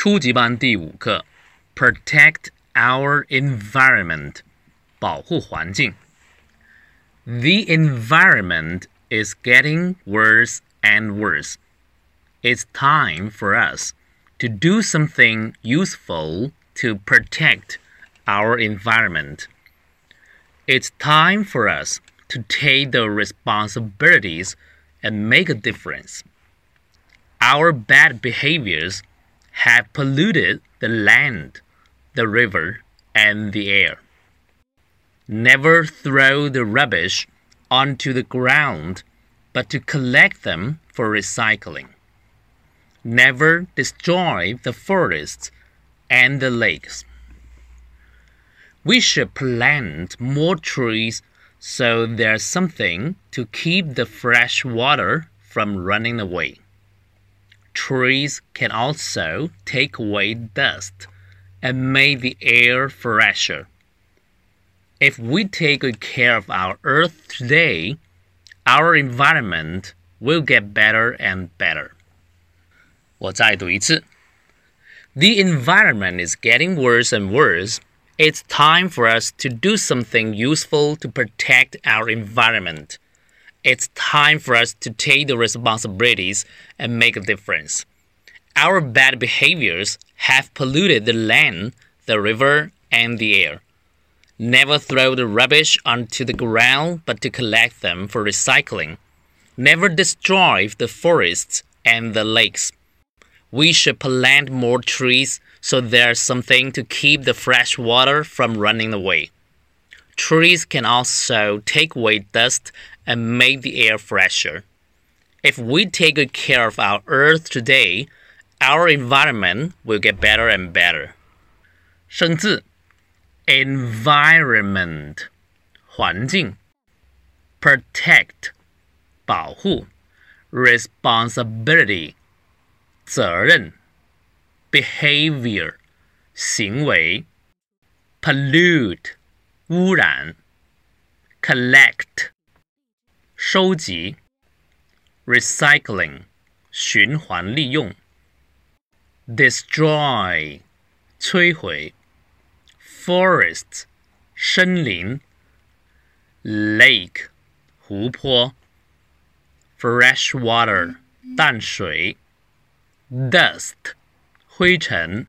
初级班第五课，Protect our environment，保护环境。The environment is getting worse and worse. It's time for us to do something useful to protect our environment. It's time for us to take the responsibilities and make a difference. Our bad behaviors have polluted the land, the river, and the air. Never throw the rubbish onto the ground, but to collect them for recycling. Never destroy the forests and the lakes. We should plant more trees so there's something to keep the fresh water from running away. Trees can also take away dust and make the air fresher. If we take good care of our earth today, our environment will get better and better. 我再读一次. The environment is getting worse and worse. It's time for us to do something useful to protect our environment. It's time for us to take the responsibilities and make a difference. Our bad behaviors have polluted the land, the river, and the air. Never throw the rubbish onto the ground, but to collect them for recycling. Never destroy the forests and the lakes. We should plant more trees so there's something to keep the fresh water from running away. Trees can also take away dust and make the air fresher. If we take good care of our earth today, our environment will get better and better. 生字 environment 环境 protect 保护 responsibility 责任 behavior 行为 pollute 污染 collect 收集 recycling 循环利用 destroy 摧毁 forest 森林 lake 湖泊 fresh water 淡水 dust 灰尘